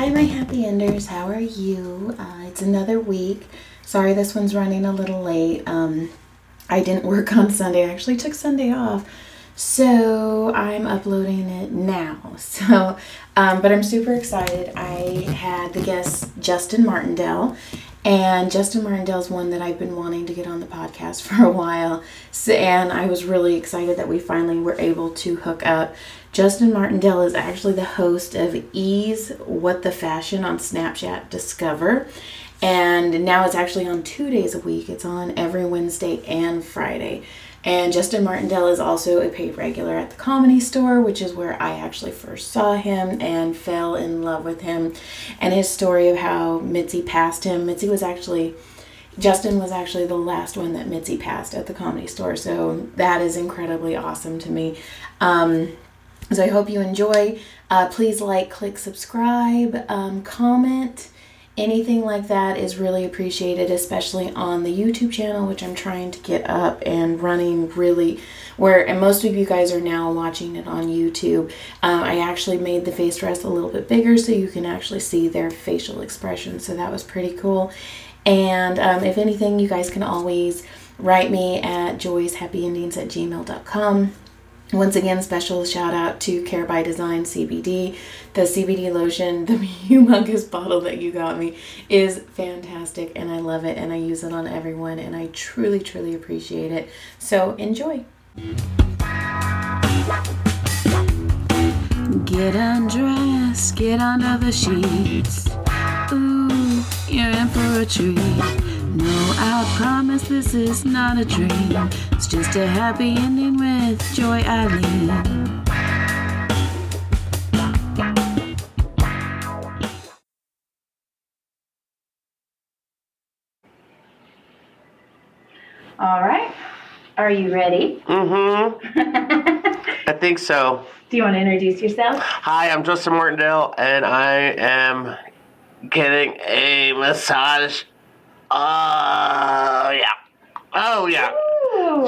Hi, my happy enders. How are you? Uh, it's another week. Sorry, this one's running a little late. Um, I didn't work on Sunday. I actually took Sunday off. So I'm uploading it now. So, um, but I'm super excited. I had the guest Justin Martindale, and Justin Martindale is one that I've been wanting to get on the podcast for a while. So, and I was really excited that we finally were able to hook up. Justin Martindale is actually the host of E's What the Fashion on Snapchat Discover. And now it's actually on two days a week. It's on every Wednesday and Friday. And Justin Martindale is also a paid regular at the comedy store, which is where I actually first saw him and fell in love with him. And his story of how Mitzi passed him. Mitzi was actually, Justin was actually the last one that Mitzi passed at the comedy store. So that is incredibly awesome to me. Um, so I hope you enjoy. Uh, please like, click subscribe, um, comment. Anything like that is really appreciated, especially on the YouTube channel, which I'm trying to get up and running really where, and most of you guys are now watching it on YouTube. Um, I actually made the face dress a little bit bigger so you can actually see their facial expression. So that was pretty cool. And um, if anything, you guys can always write me at joyshappyendings at gmail.com. Once again, special shout out to Care by Design CBD. The CBD lotion, the humongous bottle that you got me, is fantastic and I love it and I use it on everyone and I truly, truly appreciate it. So enjoy. Get undressed, get under the sheets. Ooh, you're in for a treat. No, I promise this is not a dream. It's just a happy ending with Joy Eileen. All right. Are you ready? Mm-hmm. I think so. Do you want to introduce yourself? Hi, I'm Justin Martindale, and I am getting a massage. Oh, yeah. Oh, yeah.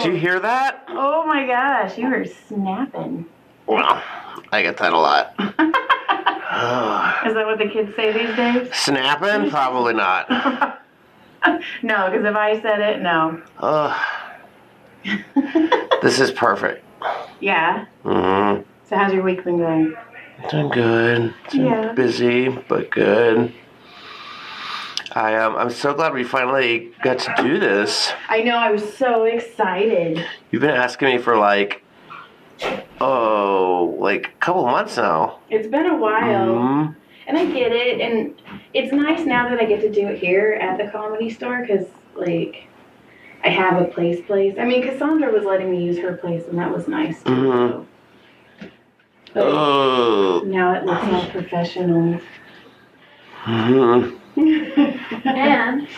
Did you hear that? Oh my gosh, you were snapping. Well, I get that a lot. Is that what the kids say these days? Snapping? Probably not. No, because if I said it, no. Ugh. this is perfect. Yeah. Mm-hmm. So how's your week been going? Doing good. It's been Yeah. Busy, but good. I um, I'm so glad we finally got to do this. I know, I was so excited. You've been asking me for like, oh, like a couple months now. It's been a while, Mhm. and I get it, and it's nice now that I get to do it here at the comedy store because, like, I have a place place. I mean, Cassandra was letting me use her place, and that was nice too. Mhm. So. But Oh. now it looks all professional. Mhm. And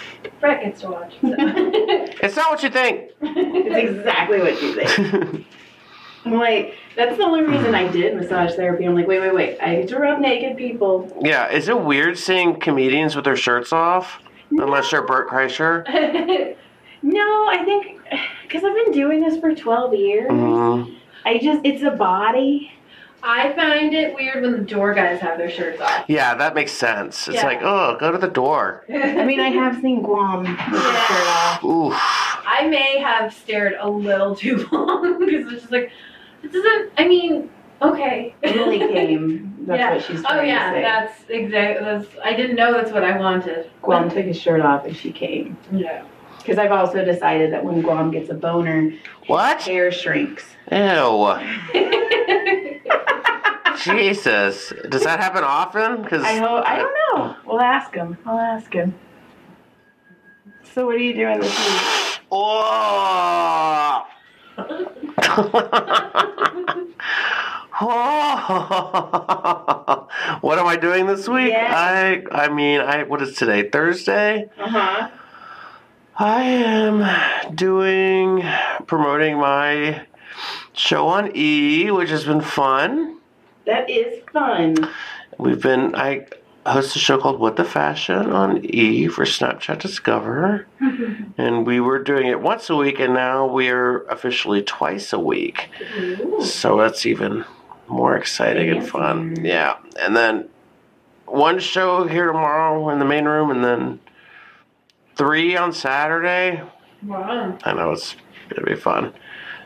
Brett gets to watch. So. It's not what you think. it's exactly what you think. I'm like, that's the only reason I did massage therapy. I'm like, wait, wait, wait. I get to rub naked people. yeah, is it weird seeing comedians with their shirts off? Unless you're Bert Kreischer. no, I think because I've been doing this for 12 years. Mhm. I just, it's a body. I find it weird when the door guys have their shirts off. Yeah, that makes sense. It's Yeah. like, oh, go to the door. I mean, I have seen Guam with the shirt off. Oof. I may have stared a little too long because it's just like, it doesn't. I mean, okay. Really came. That's yeah. what she's oh yeah, to say. that's exactly. That's. I didn't know that's what I wanted. Guam took his shirt off and she came. Yeah. Because I've also decided that when Guam gets a boner, What? hair shrinks. Ew. Jesus. Does that happen often? Because I hope. I don't know. We'll ask him. I'll ask him. So what are you doing this week? Oh. oh. what am I doing this week? Yeah. I I mean I what is today? Thursday? Uh huh. I am doing promoting my show on E, which has been fun. That is fun. We've been I host a show called What the Fashion on E for Snapchat Discover. and we were doing it once a week and now we're officially twice a week. So that's even more exciting and fun. Yeah. And then one show here tomorrow in the main room, and then three on Saturday. Wow. I know it's gonna be fun.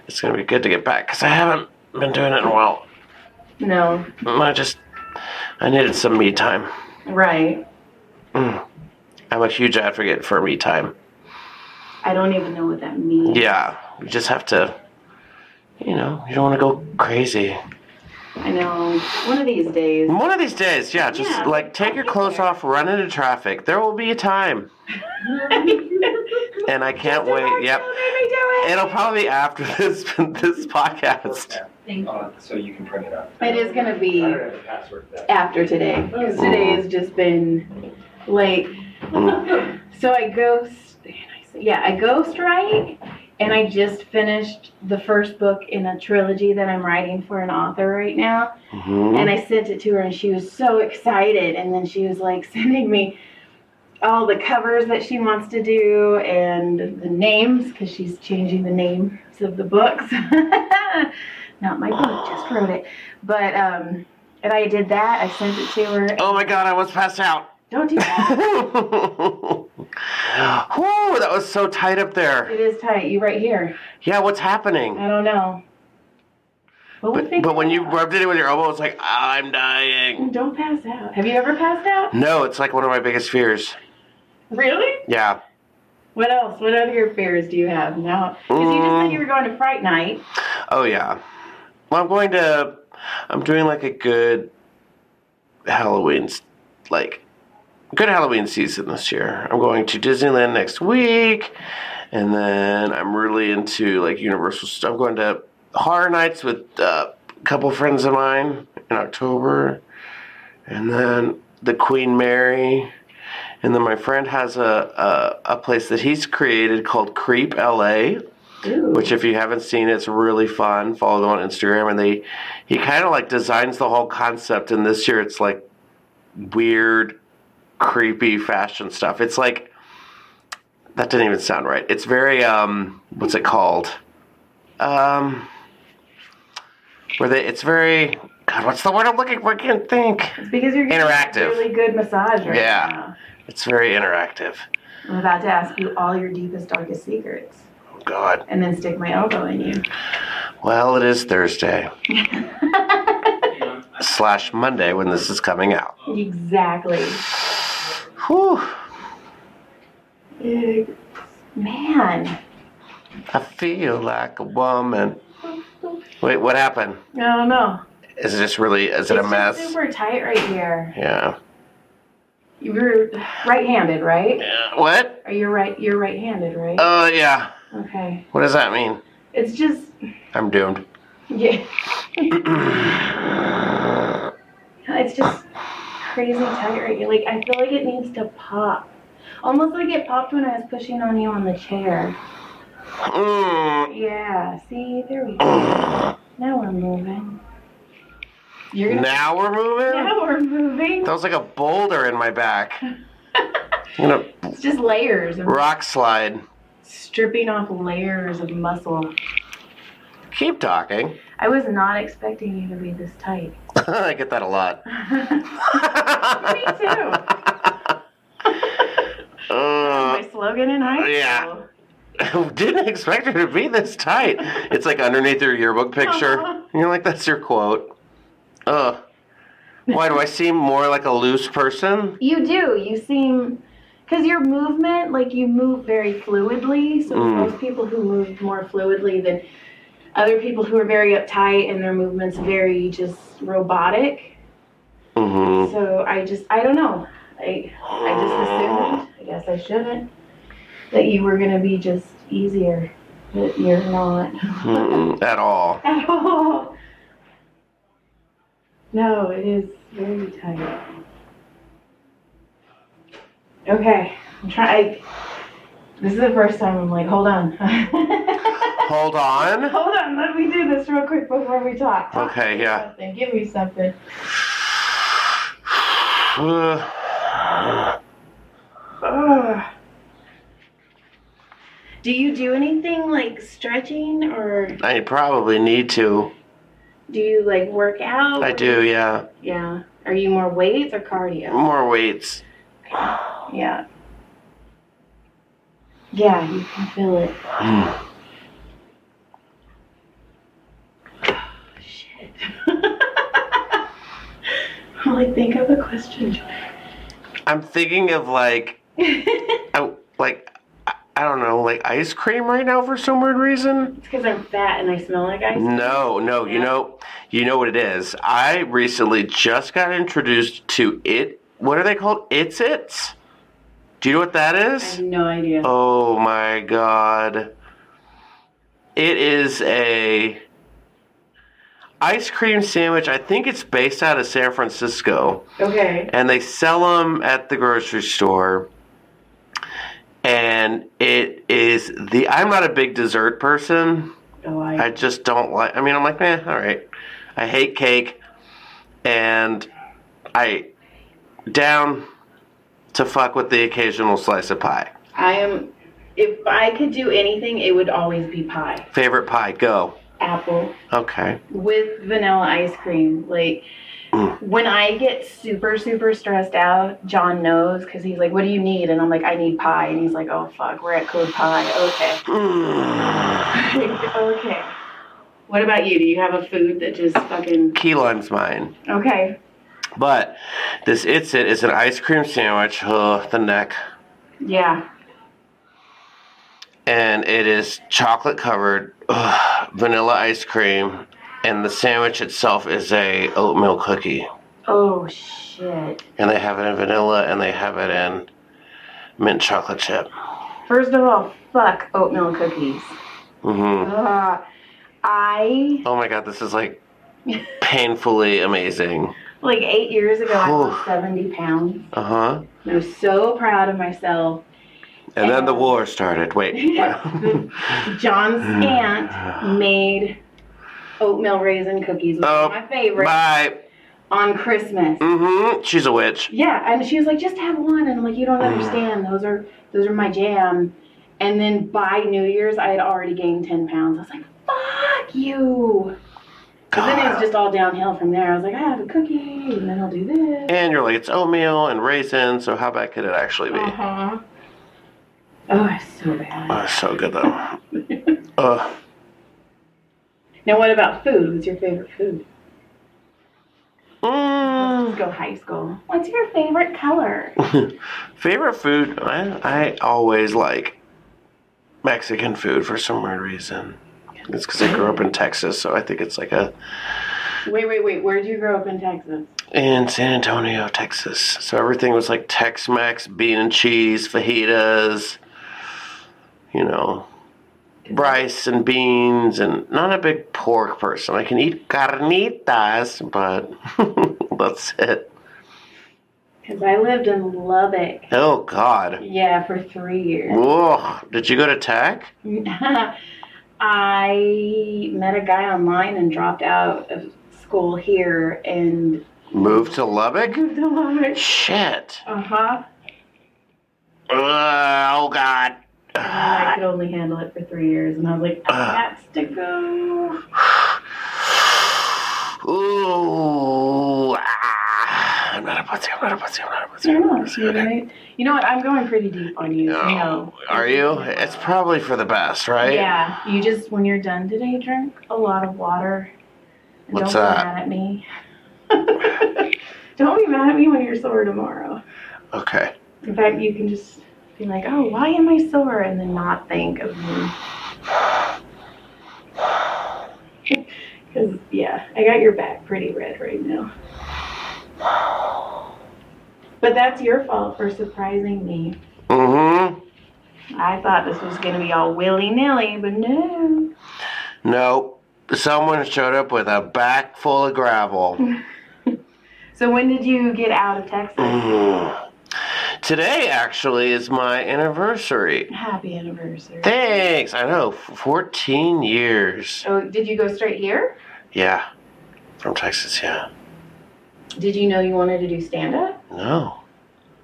It's gonna be good to get back because I haven't been doing it in a while. No, I just I needed some me time. right. Mm. I'm a huge advocate for me time. I don't even know what that means. Yeah, you just have to. You know, you don't want to go crazy. I know. One of these days. One of these days, yeah, just Yeah, like take your clothes there. off, run into traffic. There will be a time, and I can't wait. Yep, it'll probably be after this this podcast. Thank you. Uh, so you can print it out. It is gonna be I don't have the password after today because today has just been like. So I ghost. Yeah, I ghost write, and I just finished the first book in a trilogy that I'm writing for an author right now. Mhm. And I sent it to her, and she was so excited. And then she was like sending me all the covers that she wants to do and the names because she's changing the names of the books. Not my book, just wrote it. But um, and I did that. I sent it to her. Oh my god, I was passed out. Don't do that. Whew, that was so tight up there. it is tight. You right here. Yeah, what's happening? I don't know. But, But, but when you out. rubbed it in with your elbow, it's like, I'm dying. don't pass out. Have you ever passed out? No, it's like one of my biggest fears. Really? Yeah. What else? What other fears do you have now? Because you just said you were going to Fright Night. Oh, yeah. Well, I'm going to, I'm doing like a good Halloween, like, good Halloween season this year. I'm going to Disneyland next week. And then I'm really into like Universal stuff. I'm going to Horror Nights with uh, a couple friends of mine in October. And then the Queen Mary. And then my friend has a, a, a place that he's created called Creep LA Ooh. which if you haven't seen it's really fun follow them on instagram and they he kind of like designs the whole concept and this year it's like weird creepy fashion stuff it's like that didn't even sound right it's very um what's it called um where they it's very god what's the word i'm looking for i can't think It's because you're getting Interactive. a really good massage right Yeah. now. It's very interactive I'm about to ask you all your deepest, darkest secrets, oh god and then stick my elbow in you. well it is thursday slash monday when this is coming out exactly. Whew. Man, I feel like a woman. Wait, what happened? I don't know. Is it just really? Is it a mess? Super tight right here. Yeah. You were right-handed, right? Yeah. What? Are you right? You're right-handed, right? Oh yeah. okay. What does that mean? It's just I'm doomed. yeah. It's just crazy tight right here. Like I feel like it needs to pop. Almost like it popped when I was pushing on you on the chair. Mm. Yeah, see, there we go. Now we're moving. You're Now we're moving. Now we're moving. That was like a boulder in my back. I'm gonna It's just layers of rock slide. stripping off layers of muscle. Keep talking. I was not expecting you to be this tight. I get that a lot. Me too. Uh, My slogan in high school. yeah. Didn't expect her to be this tight. It's like underneath your yearbook picture. Uh-huh. You're like, that's your quote. Ugh. Why do I seem more like a loose person? You do. You seem because your movement, like you move very fluidly. So Mm. most people who move more fluidly than other people who are very uptight and their movements very just robotic. Mm-hmm. So I just I don't know. I I just assumed. I guess I shouldn't. That you were gonna be just easier. But you're not. At all. At all. No, it is very tight. Okay, I'm trying. This is the first time I'm like, hold on. Hold on. hold on, let me do this real quick before we talk. Talk Okay, yeah. Something. Give me something. Uh, Ugh. Do you do anything like stretching or I probably need to. Do you like work out? I do, yeah. Yeah. Are you more weights or cardio? More weights. Yeah. Yeah, you can feel it. Mm. Shit. I'm like, think of a question. I'm thinking of like, I, like, I- don't know, like ice cream right now for some weird reason. It's because I'm fat and I smell like ice. cream. No, no, you know, you know what it is. I recently just got introduced to it. What are they called? It's It's. Do you know what that is? I have no idea. Oh my god. It is a ice cream sandwich. I think it's based out of San Francisco. Okay. And they sell them at the grocery store. And it is the I'm not a big dessert person. Oh, I. I just don't like I mean I'm like, eh, all right. I hate cake and I down to fuck with the occasional slice of pie. I am. If I could do anything, it would always be pie. Favorite pie, go. Apple Okay. with vanilla ice cream. Like Mm. when I get super super stressed out, John knows because he's like, "What do you need?" And I'm like, "I need pie." And he's like, "Oh fuck, we're at Code Pie." Okay. Mm. okay. What about you? Do you have a food that just fucking Key lime's mine. okay? But this It's It is an ice cream sandwich. Ugh, the neck. Yeah. And it is chocolate covered, vanilla ice cream, and the sandwich itself is a oatmeal cookie. Oh shit. And they have it in vanilla and they have it in mint chocolate chip. First of all, fuck oatmeal cookies. Mm-hmm. Ugh. I Oh my god, this is like painfully amazing. like eight years ago I lost seventy pounds. Uh huh. I was so proud of myself. And then the war started. Wait. John's aunt made oatmeal raisin cookies, which Oh, are my favorite, Bye. on Christmas. Mm-hmm. She's a witch. Yeah, and she was like, just have one, and I'm like, you don't understand. Those are those are my jam. And then by New Year's, I had already gained ten pounds. I was like, fuck you. But then it was just all downhill from there. I was like, I have a cookie, and then I'll do this. And you're like, it's oatmeal and raisins, so how bad could it actually be? Uh huh. Oh, it's so bad. Oh, it's so good though. Ugh. Now, what about food? What's your favorite food? Mm. Let's go high school. What's your favorite color? Favorite food? I, I always like Mexican food for some weird reason. It's because I grew up in Texas, so I think it's like a wait, wait, wait. Where did you grow up in Texas? in San Antonio, Texas. So everything was like Tex-Mex, bean and cheese, fajitas, you know, rice and beans, and not a big pork person. I can eat carnitas, but that's it. Because I lived in Lubbock. Oh God. Yeah, for three years. Whoa. Did you go to Tech? I met a guy online and dropped out of school here and Moved to Lubbock? moved to Lubbock. Shit. Uh huh. Uh, oh God. I could only handle it for three years, and I was like, I got to go. Ooh. Ah. I'm not a pussy. I'm not a pussy. I'm not a pussy. You're not a not, pussy. you Okay. right? You know what? I'm going pretty deep on you. No. No. Are you? It's probably for the best, right? Yeah. You just, when you're done today, drink a lot of water. And What's don't that? be mad at me. don't be mad at me when you're sore tomorrow. Okay. In fact, you can just be like, oh, why am I sore? And then not think of me. Because, yeah, I got your back pretty red right now. But that's your fault for surprising me. Mm-hmm. I thought this was going to be all willy nilly, but no. Nope. Someone showed up with a back full of gravel. So, when did you get out of Texas? Mhm. Today actually is my anniversary. Happy anniversary. Thanks. I know. 14 years. Oh, did you go straight here? Yeah. From Texas, yeah. Did you know you wanted to do stand up? No.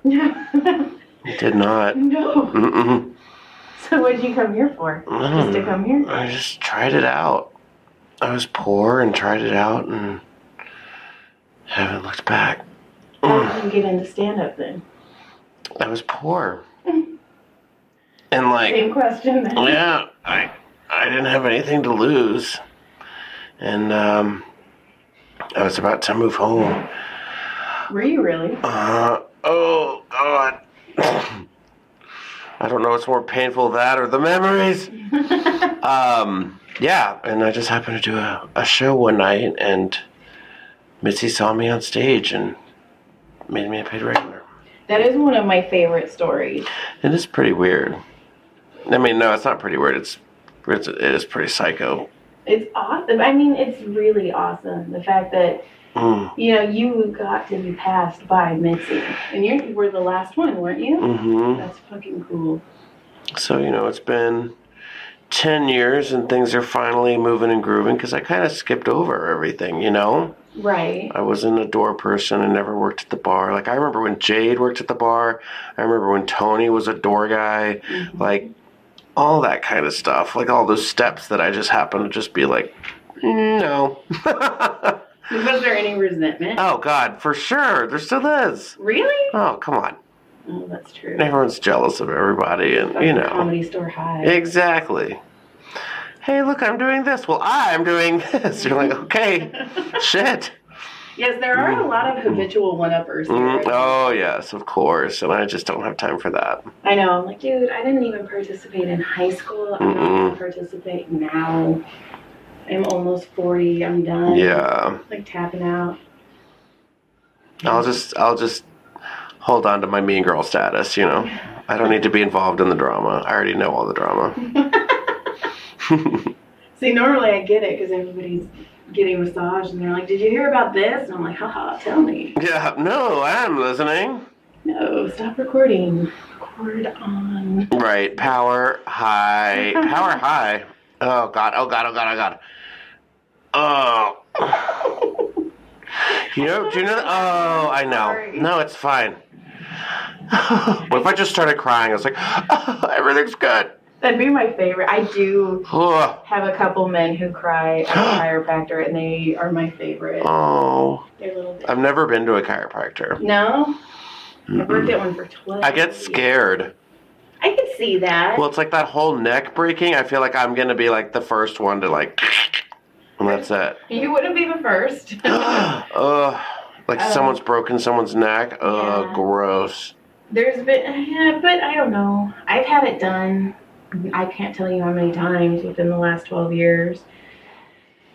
No. You did not. no. Mm-mm. So, what did you come here for? Just to come here? I just tried it out. I was poor and tried it out and haven't looked back. How did you get into stand up then? I was poor. And like Same question then. Yeah, I I didn't have anything to lose, and um, I was about to move home. Were you really? Uh, oh God, I don't know what's more painful, that or the memories. um, yeah, and I just happened to do a, a show one night, and Mitzi saw me on stage and made me a paid regular. That is one of my favorite stories. It is pretty weird. I mean, no, it's not pretty weird. It's, it's it is pretty psycho. It's awesome. I mean, it's really awesome. The fact that Mm. you know you got to be passed by Mitzi, and you were the last one, weren't you? Mm-hmm. That's fucking cool. So, you know, it's been 10 years and things are finally moving and grooving because I kind of skipped over everything, you know? Right. I wasn't a door person and never worked at the bar. Like, I remember when Jade worked at the bar, I remember when Tony was a door guy, mm-hmm. like, all that kind of stuff. Like, all those steps that I just happened to just be like, no. Was there any resentment? oh, God, for sure. There still is. Really? Oh, come on. Oh, that's true. Everyone's jealous of everybody, and, you know. Comedy store high. Exactly. Hey, look, I'm doing this. Well, I'm doing this. You're like, okay, shit. Yes, there are a lot of habitual one-uppers. Mm, oh, yes, of course. And I just don't have time for that. I know. I'm like, dude, I didn't even participate in high school. I'm not Mm-mm. gonna participate now. I'm almost 40. I'm done. Yeah. Like tapping out. I'll just, I'll just hold on to my mean girl status, you know? I don't need to be involved in the drama. I already know all the drama. See, normally I get it because everybody's getting massage and they're like, did you hear about this? And I'm like, haha, tell me. yeah, no, I'm listening. No, stop recording. Record on. Right, power high. Power high. Oh, God, oh, God, oh, God, oh, God. Oh. You know, do you know? Oh, I know. No, it's fine. what if I just started crying? I was like, oh, everything's good. That'd be my favorite. I do have a couple men who cry at a chiropractor and they are my favorite. oh. They're little I've never been to a chiropractor. No? I worked at one for 12 I get scared. I can see that. Well, it's like that whole neck breaking. I feel like I'm gonna be like the first one to like, and that's it. you wouldn't be the first. Ugh, like Um, someone's broken someone's neck. Ugh, yeah. gross. There's been, yeah, but I don't know. I've had it done. I can't tell you how many times within the last 12 years.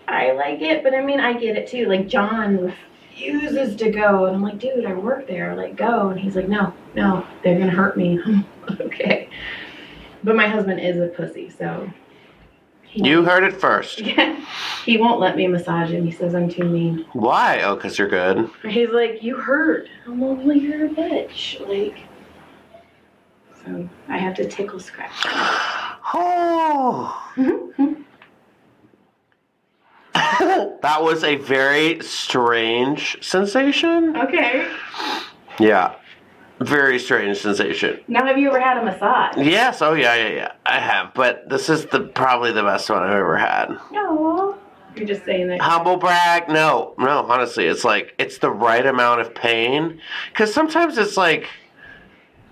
I like it, but I mean, I get it too. Like, John refuses to go, and I'm like, dude, I work there. Like, go. And he's like, no, no, they're going to hurt me. okay. But my husband is a pussy, so. he- You heard it first. Yeah, he won't let me massage him. He says I'm too mean. Why? Oh, because you're good. He's like, you hurt. I'm like, you're a bitch. Like, so I have to tickle scratch. Oh. Mm-hmm. that was a very strange sensation. okay. Yeah. Very strange sensation. Now, have you ever had a massage? Yes, oh yeah, yeah, yeah. I have, but this is the probably the best one I've ever had. No. You're just saying that. Humble brag? No, no. Honestly, it's like it's the right amount of pain. Because sometimes it's like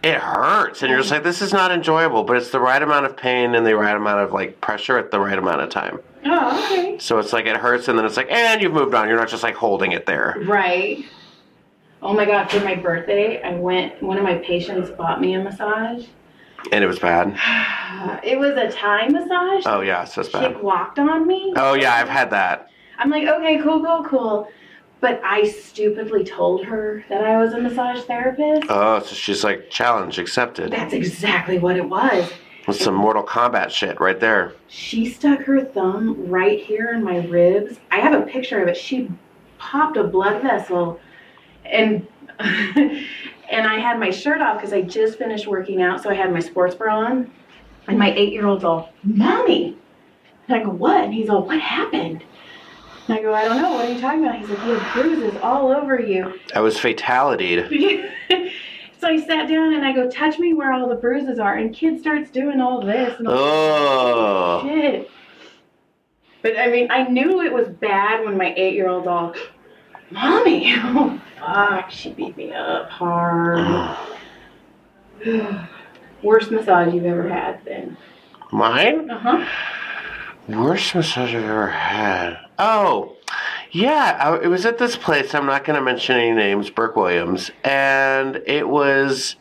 it hurts, and you're just like, this is not enjoyable. But it's the right amount of pain and the right amount of like pressure at the right amount of time. Oh, okay. So it's like it hurts, and then it's like, and you've moved on. You're not just like holding it there. Right. Oh my God, for my birthday, I went, one of my patients bought me a massage. And it was bad. It was a Thai massage. Oh yeah, it's just Chick walked on me. Oh yeah, I've had that. I'm like, okay, cool, cool, cool. But I stupidly told her that I was a massage therapist. Oh, so she's like challenge accepted. That's exactly what it was. With some Mortal Kombat shit right there. She stuck her thumb right here in my ribs. I have a picture of it. She popped a blood vessel and and I had my shirt off because I just finished working out, so I had my sports bra on. And my eight-year-old's all, Mommy. And I go, What? And he's all, What happened? And I go, I don't know. What are you talking about? He's like, You have bruises all over you. I was fatalitied. so I sat down and I go, touch me where all the bruises are. And kid starts doing all this. And I'm like, Oh. shit. But I mean, I knew it was bad when my eight year old all, Mommy. Oh fuck, she beat me up hard. Worst massage you've ever had then. Mine? Uh huh. Worst massage I've ever had. Oh, yeah. I, it was at this place. I'm not going to mention any names, Burke Williams. And it was.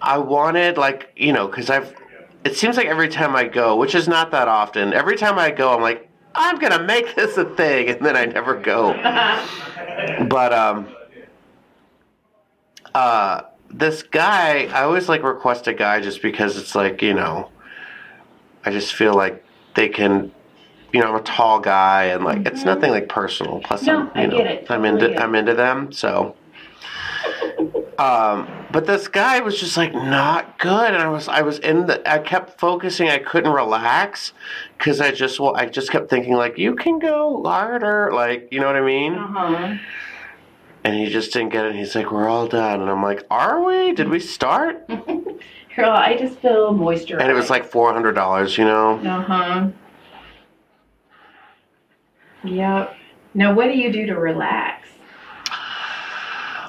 I wanted, like, you know, because I've. It seems like every time I go, which is not that often, every time I go, I'm like, I'm going to make this a thing. And then I never go. but, um. Uh, this guy, I always like request a guy just because it's like, you know, I just feel like they can, you know, I'm a tall guy and like it's nothing like personal. Plus, No, I'm, I you know, get it. I'm into. I'm into them. So, um, but this guy was just like not good, and I was I was in the I kept focusing. I couldn't relax because I just well I just kept thinking like you can go harder, like you know what I mean. Uh huh. And he just didn't get it. He's like, "We're all done," and I'm like, "Are we? Did we start?" Girl, I just feel moisture. And it was like four hundred dollars, you know. Uh huh. Yep. Now, what do you do to relax?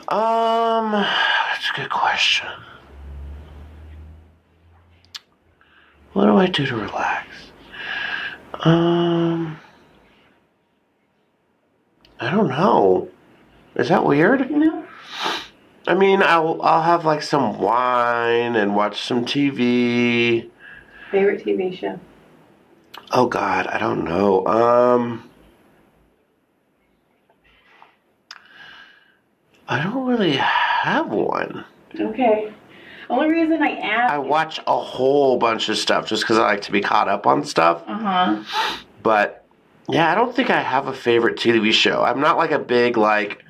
Um, that's a good question. What do I do to relax? Um, I don't know. Is that weird? No. I mean, I'll I'll have like some wine and watch some TV. Favorite TV show? Oh God, I don't know. Um, I don't really have one. Okay. Only reason I asked. I watch a whole bunch of stuff just because I like to be caught up on stuff. Uh huh. But yeah, I don't think I have a favorite TV show. I'm not like a big like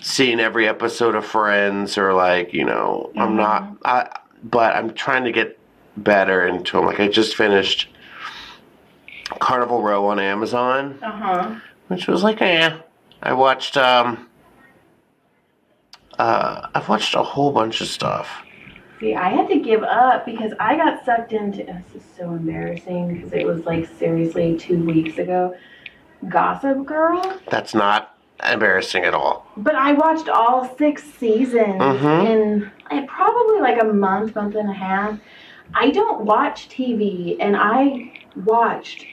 seeing every episode of Friends or like you know I'm not. I but I'm trying to get better into them. Like I just finished Carnival Row on Amazon, Uh huh. which was like eh. I watched um. Uh, I've watched a whole bunch of stuff. See, I had to give up because I got sucked into. This is so embarrassing because it was like seriously two weeks ago. Gossip Girl. That's not embarrassing at all. But I watched all six seasons Mhm. in probably like a month, month and a half. I don't watch TV, and I watched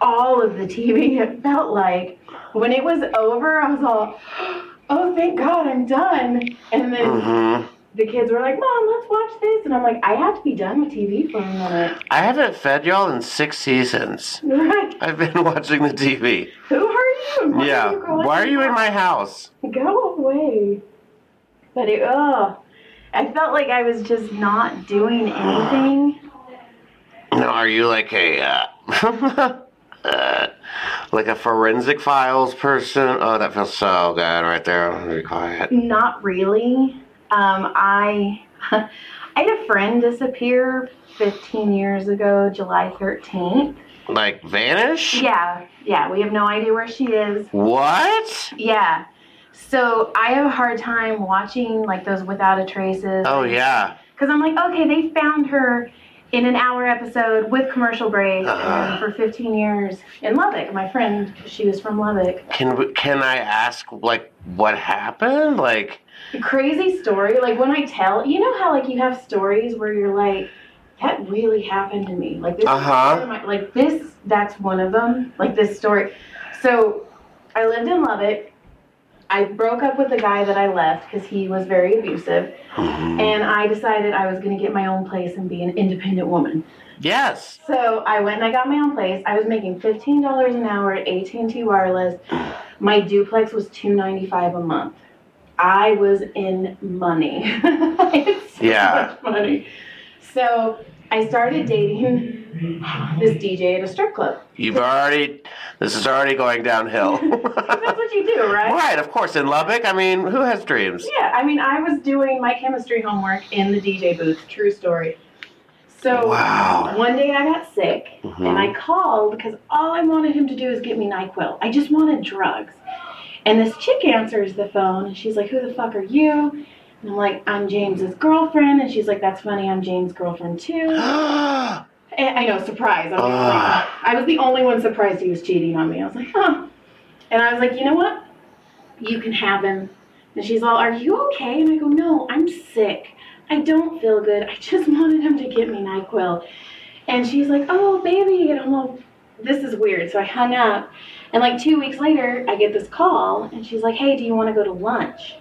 all of the TV. It felt like when it was over, I was all, "Oh, thank God, I'm done!" And then hmm the kids were like, "Mom, let's watch this," and I'm like, "I have to be done with TV for a minute." I haven't fed y'all in six seasons. Right? I've been watching the TV. Who are you? Why yeah. Are you Why are you in my house? Go away. But it, ugh. I felt like I was just not doing anything. No, are you like a uh, uh, like a forensic files person? Oh, that feels so good right there. I'm be quiet. Not really. Um, I I had a friend disappear 15 years ago, July 13th. Like vanish? Yeah, yeah, we have no idea where she is. What? Yeah. So I have a hard time watching like those without a traces. Oh yeah. Because I'm like, okay, they found her in an hour episode with commercial break Uh-huh. for 15 years in Lubbock. My friend, she was from Lubbock. Can we, can I ask like what happened? Like Crazy story. Like when I tell, you know how like you have stories where you're like, that really happened to me. Like this, Uh-huh. my- like this, that's one of them. Like this story. So I lived in Lubbock. I broke up with the guy that I left because he was very abusive, mhm. and I decided I was going to get my own place and be an independent woman. yes. So I went and I got my own place. I was making fifteen dollars an hour at AT and T Wireless. My duplex was two ninety five a month. I was in money. So Yeah. much money. So I started dating this DJ at a strip club. You've already. This is already going downhill. That's what you do, right? right. Of course. In Lubbock. I mean, who has dreams? Yeah, I mean, I was doing my chemistry homework in the DJ booth. True story. So Wow. one day I got sick Mhm. and I called because all I wanted him to do is get me NyQuil. I just wanted drugs. And this chick answers the phone and she's like, Who the fuck are you? And I'm like, I'm James's girlfriend. And she's like, That's funny, I'm James' girlfriend too. And I know, surprise. I'm the only- Ah. I was the only one surprised he was cheating on me. I was like, huh. And I was like, you know what? You can have him. And she's all, Are you okay? And I go, No, I'm sick. I don't feel good. I just wanted him to get me NyQuil. And she's like, Oh, baby. And I'm all, This is weird. So I hung up. And like two weeks later, I get this call. And she's like, Hey, do you want to go to lunch?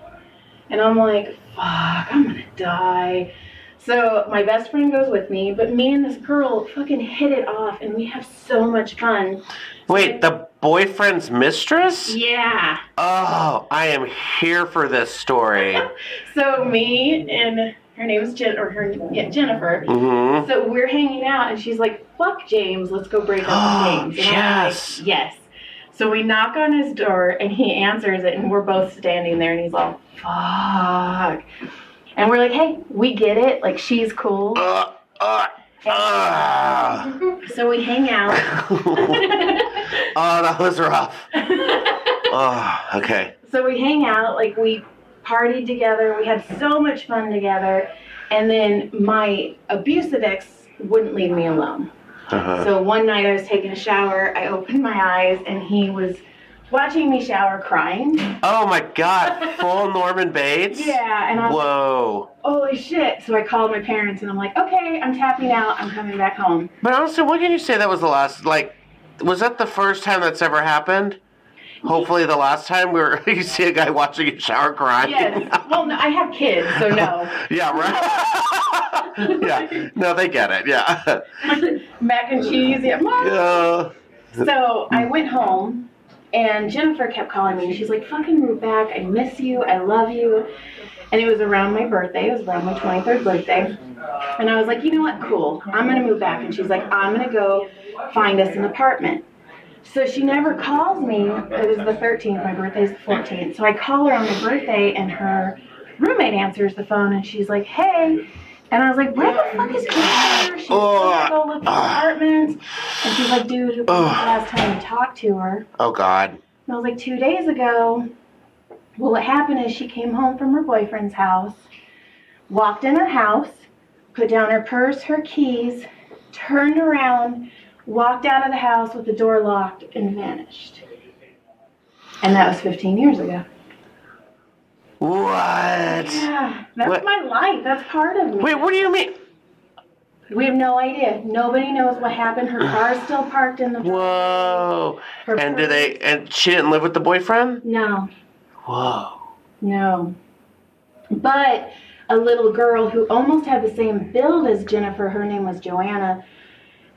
And I'm like, Fuck, I'm to die. So my best friend goes with me, but me and this girl fucking hit it off, and we have so much fun. Wait, the boyfriend's mistress? Yeah. Oh, I am here for this story. So me and her name is Jen, or her yeah, Jennifer. Mm-hmm. So we're hanging out, and she's like, "Fuck James, let's go break up with James." And Yes. like, yes. So we knock on his door, and he answers it, and we're both standing there, and he's all, "Fuck." And we're like, "Hey, we get it. Like she's cool." Uh, uh, uh. So we hang out. oh, that was rough. Oh, okay. So we hang out, like we partied together, we had so much fun together, and then my abusive ex wouldn't leave me alone. Uh-huh. So one night I was taking a shower, I opened my eyes, and he was watching me shower crying. Oh my God, full Norman Bates? Yeah, and I was like, Whoa. holy shit. So I called my parents and I'm like, okay, I'm tapping out, I'm coming back home. But honestly, what can you say that was the last, like, was that the first time that's ever happened? Hopefully the last time we were, you see a guy watching a shower crying. Yes. Well, no, I have kids, so no. yeah, right? yeah. No, they get it, yeah. Mac and cheese, yeah. Mom. Yeah. So I went home, and Jennifer kept calling me. She's like, "Fucking move back. I miss you. I love you." And it was around my birthday. It was around my 23rd birthday. And I was like, "You know what? Cool. I'm gonna move back." And she's like, "I'm gonna go find us an apartment." So she never calls me. It was the 13th. My birthday's the 14th. So I call her on my birthday, and her roommate answers the phone, and she's like, "Hey." And I was like, where the fuck is Jennifer? She's gonna go look for ah. apartments. And she's like, dude, when was the oh. last time you talked to her? Oh God. And I was like, two days ago. Well, what happened is she came home from her boyfriend's house, walked in her house, put down her purse, her keys, turned around, walked out of the house with the door locked, and vanished. And that was 15 years ago. What? Yeah, that's What? my life. That's part of me. Wait, what do you mean? We have no idea. Nobody knows what happened. Her car is still parked in the. Whoa. Her And did they, and she didn't live with the boyfriend? No, Whoa. no. But a little girl who almost had the same build as Jennifer, her name was Joanna.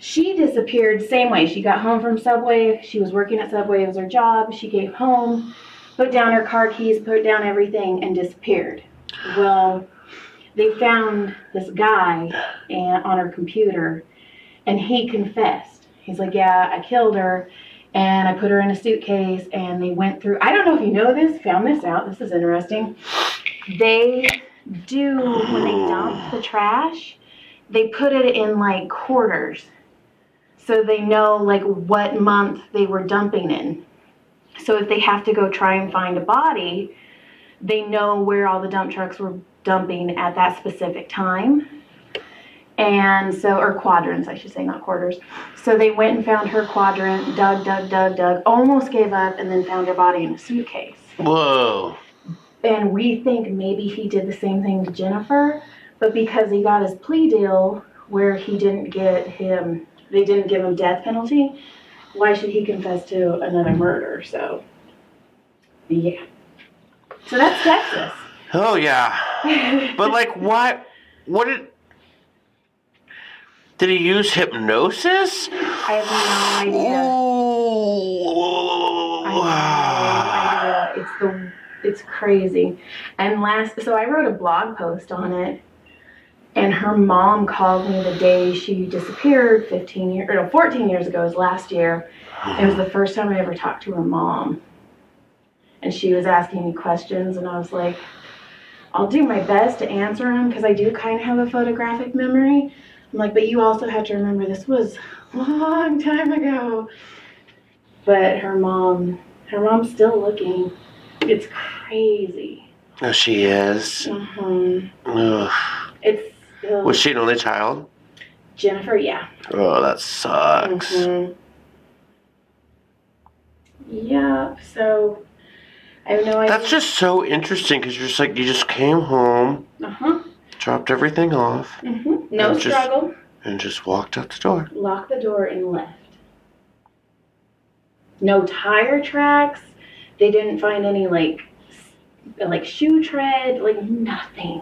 She disappeared same way. She got home from Subway. She was working at Subway. It was her job. She came home, put down her car keys, put down everything, and disappeared. Well, they found this guy and, on her computer, and he confessed. He's like, "Yeah, I killed her." And I put her in a suitcase, and they went through. I don't know if you know this. Found this out. This is interesting. They do when they dump the trash. They put it in like quarters, so they know like what month they were dumping in. So if they have to go try and find a body, they know where all the dump trucks were dumping at that specific time. And so, or quadrants, I should say, not quarters. So they went and found her quadrant, dug, dug, dug, dug, almost gave up, and then found her body in a suitcase. Whoa. And we think maybe he did the same thing to Jennifer, but because he got his plea deal where he didn't get him, they didn't give him death penalty, why should he confess to another murder? So, yeah. So that's Texas. Oh yeah. But like, what? What did? Did he use hypnosis? I have no idea. I Ooh. have no idea. It's the it's crazy. And last so I wrote a blog post on it and her mom called me the day she disappeared 15 years or no, 14 years ago it was last year. It was the first time I ever talked to her mom. And she was asking me questions and I was like I'll do my best to answer them because I do kind of have a photographic memory. I'm like, but you also have to remember this was a long time ago. But her mom, her mom's still looking. It's crazy. Oh, she is. hmm Ugh. It's still Was she an only child? Jennifer. Yeah. Oh, that sucks. Mhm. Yeah. So I have no idea. That's just so interesting because you're just like you just came home, Uh huh. dropped everything off, hmm No Just- struggle. and just walked out the door. Locked the door and left. No tire tracks. They didn't find any like like shoe tread. Like nothing.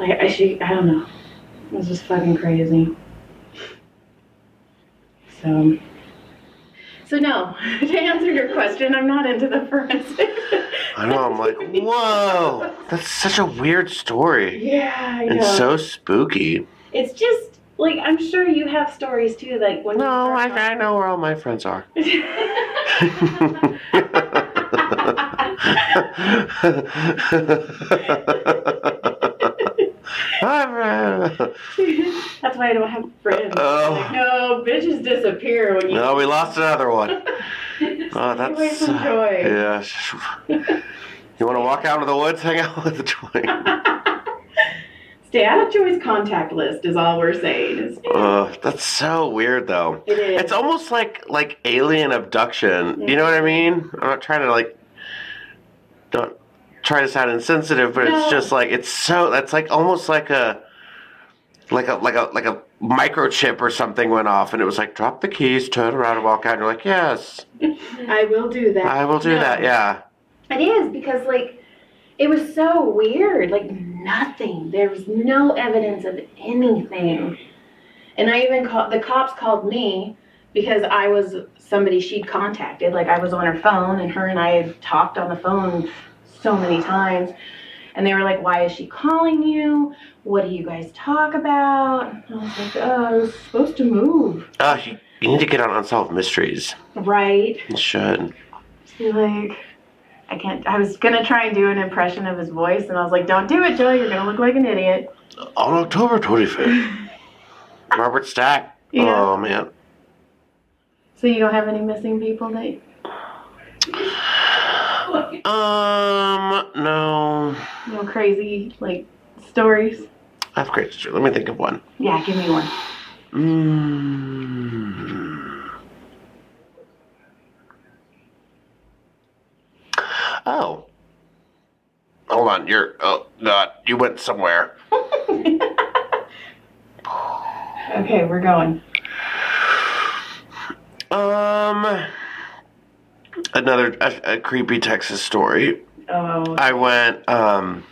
Like I she I don't know. It was just fucking crazy. So. So no, to answer your question, I'm not into the forensic. I know. I'm like, whoa, that's such a weird story yeah, and know. so spooky. it's just like I'm sure you have stories too, like when No, I, I know where all my friends are. That's why I don't have friends. Oh. Like, no, bitches disappear when you. no, we lost another one. Oh, that's from Joy. yeah. You want to walk out into the woods, hang out with the joy. Stay out of Joy's contact list is all we're saying. Uh, that's so weird, though. it is. It's almost like like alien abduction. You know what I mean? I'm not trying to like don't try to sound insensitive, but No. it's just like it's so that's like almost like a like a like a like a microchip or something went off and it was like drop the keys, turn around and walk out and you're like, Yes, I will do that. I will do No. that, yeah. It is because like it was so weird. Like nothing. There was no evidence of anything. And I even called the cops called me because I was somebody she'd contacted. Like I was on her phone and her and I had talked on the phone so many times. And they were like, Why is she calling you? What do you guys talk about? I was like, Oh, I was supposed to move. Oh, you, you need to get on Unsolved Mysteries. Right. You should. She's like, I can't. I was gonna try and do an impression of his voice, and I was like, "Don't do it, Joe. You're gonna look like an idiot." On October 25th. Robert Stack. Yeah. Oh man. So you don't have any missing people that? Um, no. No crazy like stories. I have great story. Let me think of one. Yeah, give me one. Mm. Oh. Hold on. You're. Oh, God. You went somewhere. Okay, we're going. Um. Another a, a creepy Texas story. Oh, I went. Um.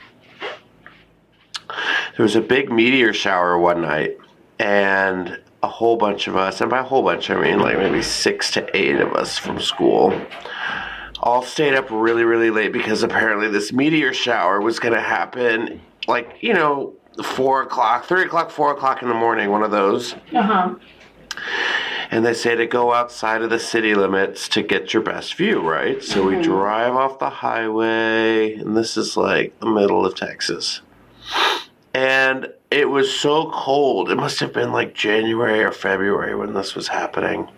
There was a big meteor shower one night, and a whole bunch of us, and by a whole bunch I mean like maybe six to eight of us from school, all stayed up really, really late because apparently this meteor shower was going to happen, like you know, four o'clock, three o'clock, four o'clock in the morning, one of those. uh huh. And they say to go outside of the city limits to get your best view, right? So we drive off the highway, and this is like the middle of Texas. And it was so cold. It must have been like January or February when this was happening.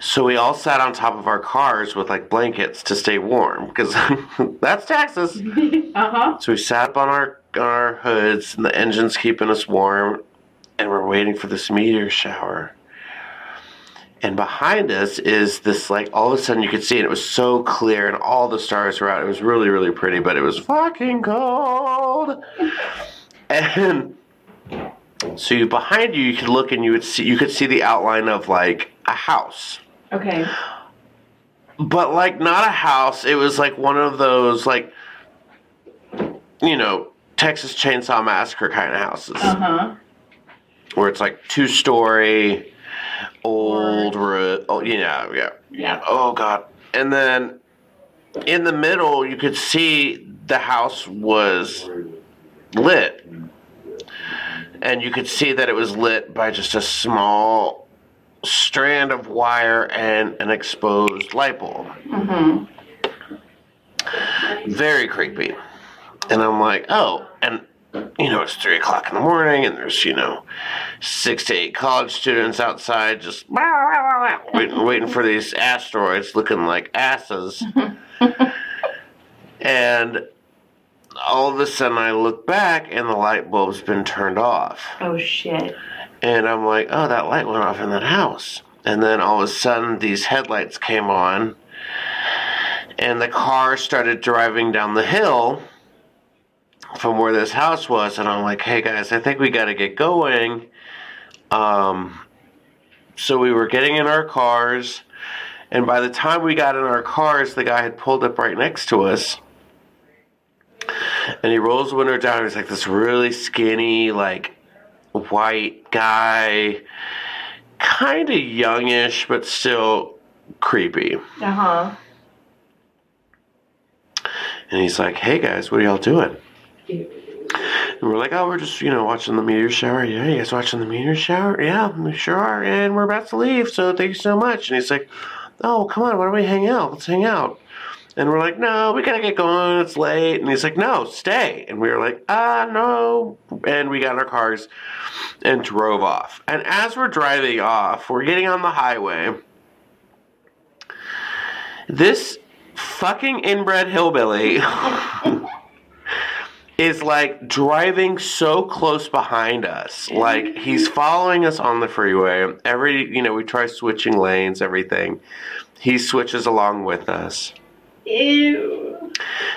So we all sat on top of our cars with like blankets to stay warm because that's Texas. Uh huh. So we sat up on our on our hoods, and the engine's keeping us warm, and we're waiting for this meteor shower. And behind us is this like all of a sudden you could see it. It was so clear, and all the stars were out. It was really really pretty, but it was fucking cold. And so you behind you, you could look and you would see you could see the outline of like a house Okay. but like not a house. It was like one of those like you know Texas Chainsaw Massacre kind of houses Uh huh. Where it's like two story, old, ro- oh yeah, yeah, Yeah. Oh god, and then in the middle you could see the house was lit, and you could see that it was lit by just a small strand of wire and an exposed light bulb. Mm-hmm. very creepy. And I'm like, oh, and you know, it's three o'clock in the morning, and there's you know, six to eight college students outside just waiting, waiting for these asteroids, looking like asses. and all of a sudden, I look back, and the light bulb's been turned off. Oh shit. And I'm like, oh, that light went off in that house. And then all of a sudden, these headlights came on, and the car started driving down the hill from where this house was and i'm like hey guys i think we got to get going. Um, so we were getting in our cars and by the time we got in our cars the guy had pulled up right next to us and he rolls the window down he's like this really skinny like white guy kind of youngish but still creepy. Uh huh. and he's like hey guys what are y'all doing and we're like, oh, we're just, you know, watching the meteor shower. Yeah, you guys watching the meteor shower? Yeah, we sure are. And we're about to leave, so thank you so much. And he's like, oh, come on, why don't we hang out? Let's hang out. And we're like, no, we gotta get going. It's late. And he's like, no, stay. And we were like, ah, no. And we got in our cars and drove off. And as we're driving off, we're getting on the highway. This fucking inbred hillbilly is like driving so close behind us. Like he's following us on the freeway. Every, you know, we try switching lanes, everything. He switches along with us Ew.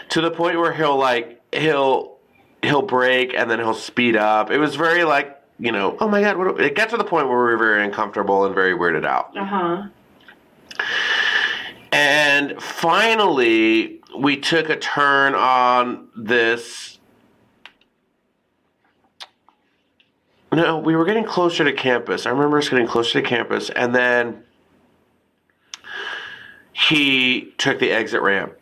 to the point where he'll like he'll he'll brake and then he'll speed up. It was very like, you know, oh my god, what it got to the point where we were very uncomfortable and very weirded out. Uh huh. And finally, we took a turn on this. No, we were getting closer to campus. I remember us getting closer to campus, and then he took the exit ramp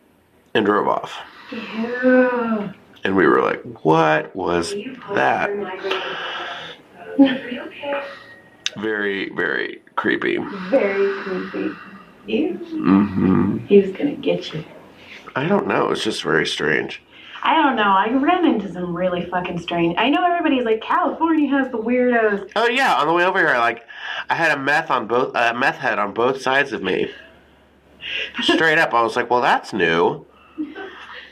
and drove off. Ew. And we were like, what was that? Very, very creepy. Very creepy. Ew. hmm He was gonna get you. I don't know. It's just very strange. I don't know. I ran into some really fucking strange. I know everybody's like California has the weirdos. Oh yeah, on the way over here, like I had a meth on both a meth head on both sides of me. Straight up, I was like, "Well, that's new."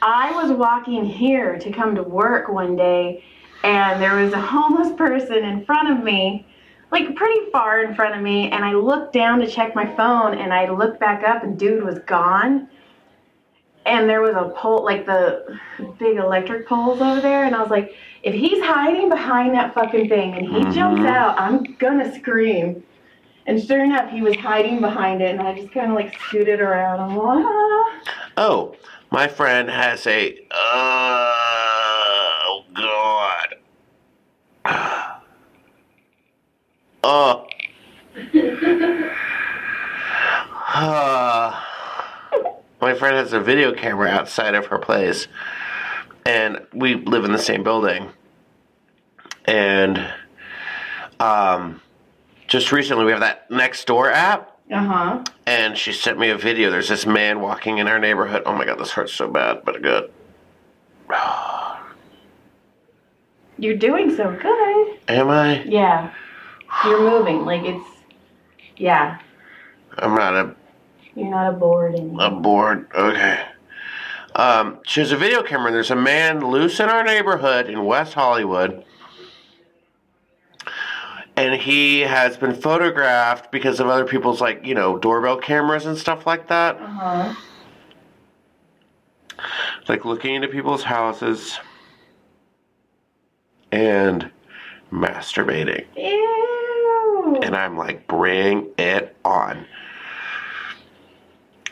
I was walking here to come to work one day, and there was a homeless person in front of me, like pretty far in front of me. And I looked down to check my phone, and I looked back up, and dude was gone. And there was a pole, like the big electric poles over there, and I was like, if he's hiding behind that fucking thing and he jumps Mhm. out, I'm gonna scream. And sure enough, he was hiding behind it, and I just kind of like scooted around. I'm like, ah. Oh, my friend has a. Oh God. Oh. Uh, my friend has a video camera outside of her place, and we live in the same building. And um, just recently, we have that next door app, Uh huh. and she sent me a video. There's this man walking in our neighborhood. Oh my god, this hurts so bad, but good. You're doing so good. Am I? Yeah. You're moving. Like it's, yeah. I'm not a You're not a board anymore. I'm bored. Okay. Um, she has a video camera, and there's a man loose in our neighborhood in West Hollywood. And he has been photographed because of other people's, like, you know, doorbell cameras and stuff like that. Uh huh. Like, looking into people's houses and masturbating. Ew. And I'm like, bring it on.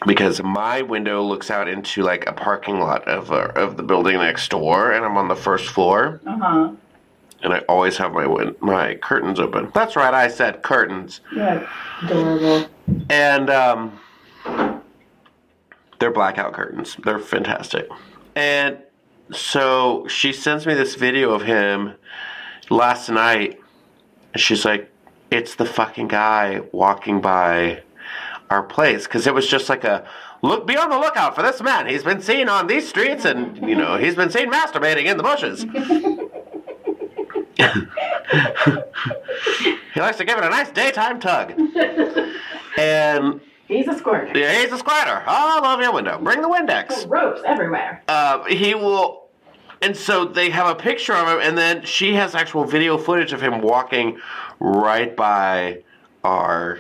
Because my window looks out into like a parking lot of uh, of the building next door, and I'm on the first floor, Uh huh. and I always have my win- my curtains open. That's right, I said curtains, Yeah. Adorable. and um, they're blackout curtains. They're fantastic, and so she sends me this video of him last night, and she's like, "It's the fucking guy walking by." Our place because it was just like a look be on the lookout for this man. He's been seen on these streets and you know he's been seen masturbating in the bushes. He likes to give it a nice daytime tug. And He's a squirter. yeah, he's a squatter all over your window. Bring the windex. Ropes everywhere. uh, he will and so they have a picture of him and then she has actual video footage of him walking right by our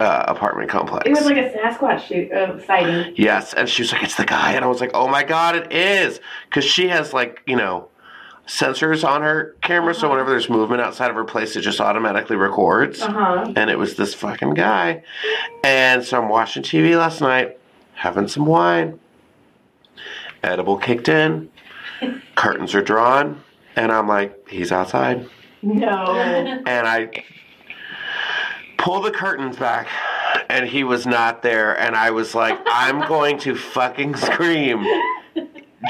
uh, apartment complex. It was like a Sasquatch shoot, uh, sighting. Yes, and she was like, "It's the guy," and I was like, "Oh my god, it is!" Because she has like you know sensors on her camera, so whenever there's movement outside of her place, it just automatically records. Uh huh. And it was this fucking guy, and so I'm watching TV last night, having some wine. Edible kicked in, curtains are drawn, and I'm like, "He's outside," No. and I pull the curtains back. And he was not there, and I was like, I'm going to fucking scream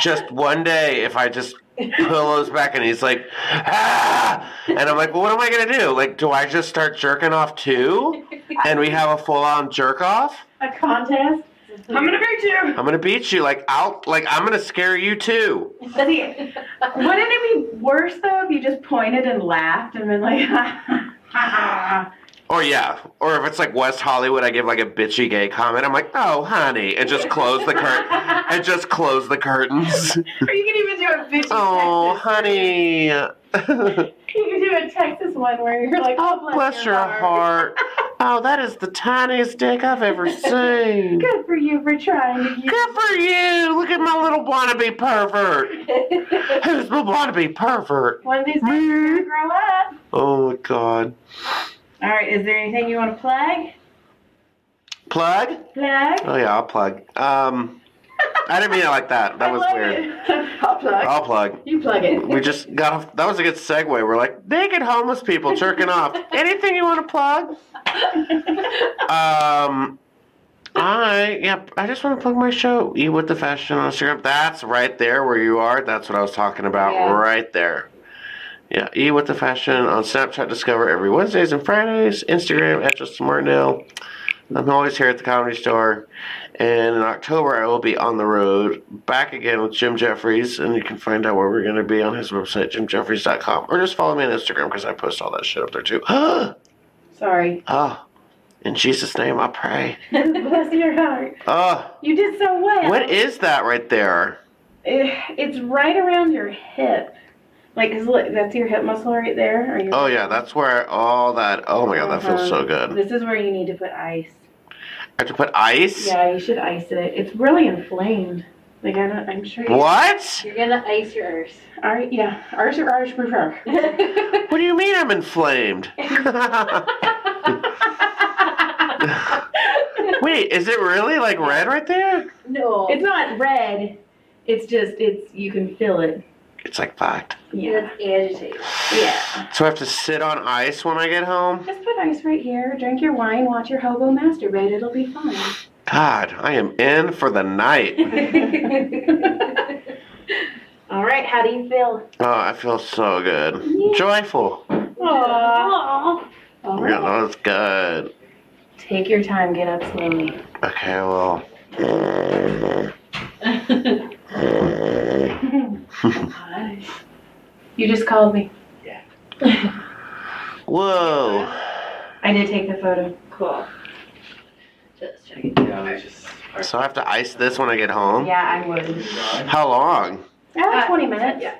just one day if I just pillows back and he's like, ah! And I'm like, well, what am I going to do? Like, do I just start jerking off too? And we have a full on jerk off? A contest. I'm gonna beat you. I'm going to beat you. Like, I'll like, I'm going to scare you too. See, wouldn't it be worse though if you just pointed and laughed and been like, ha ha ha? Or yeah. Or if it's like West Hollywood, I give like a bitchy gay comment. I'm like, oh, honey. And just close the curtain. and just close the curtains. Or you can even do a bitchy oh, Texas. honey. You can do a Texas one where you're like, oh, bless, Bless your heart. Oh, that is the tiniest dick I've ever seen. Good for you for trying to use. Good for you. Look at my little wannabe pervert. Who's the wannabe pervert? One of these days grow up. Oh my god. All right, is there anything you want to plug? Plug? Plug? Oh yeah, I'll plug. Um, I didn't mean it like that. That I was weird. it. I'll plug. I'll plug. You plug it. We just got off. That was a good segue. We're like naked homeless people jerking off. Anything you want to plug? Um, I yeah. I just want to plug my show. Eat with the fashion on Instagram. That's right there where you are. That's what I was talking about. Yeah. Right there. Yeah, Eat with the fashion on Snapchat. Discover every Wednesdays and Fridays. Instagram at Justin Martindale. I'm always here at the comedy store. And in October, I will be on the road back again with Jim Jefferies. And you can find out where we're going to be on his website, jimjefferies.com. Or just follow me on Instagram because I post all that shit up there too. Sorry. oh, in Jesus' name, I pray. Bless your heart. Oh, You did so well. what is that right there? It- It's right around your hip. Like, 'cause look, that's your hip muscle right there. Or your, Oh, yeah, that's where all that. Oh my god, that feels so uh-huh. good. This is where you need to put ice. I have to put ice? Yeah, you should ice it. It's really inflamed. Like I don't, I'm sure. You, What? You're gonna ice your earth. All right, yeah, ours or ours prefer. What do you mean I'm inflamed? Wait, is it really like red right there? no. it's not red. It's just it's you can feel it. It's like fucked. Yeah, It's agitated. yeah. So I have to sit on ice when I get home? Just put ice right here. Drink your wine. Watch your hobo masturbate. It'll be fine. God, I am in for the night. All right, how do you feel? Oh, I feel so good. Joyful. Aww. Aw. Oh, All Yeah, right. that's good. Take your time. Get up slowly. Okay, well. Hi. You just called me. Yeah. Whoa. I did take the photo. Cool. Just checking. Yeah, I just. So I have to ice this when I get home? Yeah, I would. How long? Yeah, 20 minutes. Yeah.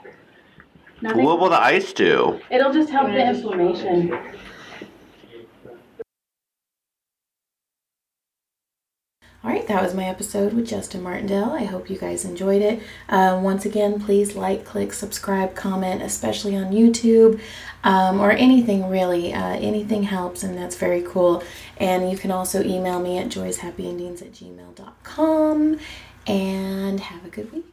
Nothing. What will the ice do? It'll just help the wanna just- inflammation. All right, that was my episode with Justin Martindale. I hope you guys enjoyed it. Uh, once again, please like, click, subscribe, comment, especially on YouTube um, or anything really. Uh, anything helps, and that's very cool. And you can also email me at joyshappyendings at gmail.com. And have a good week.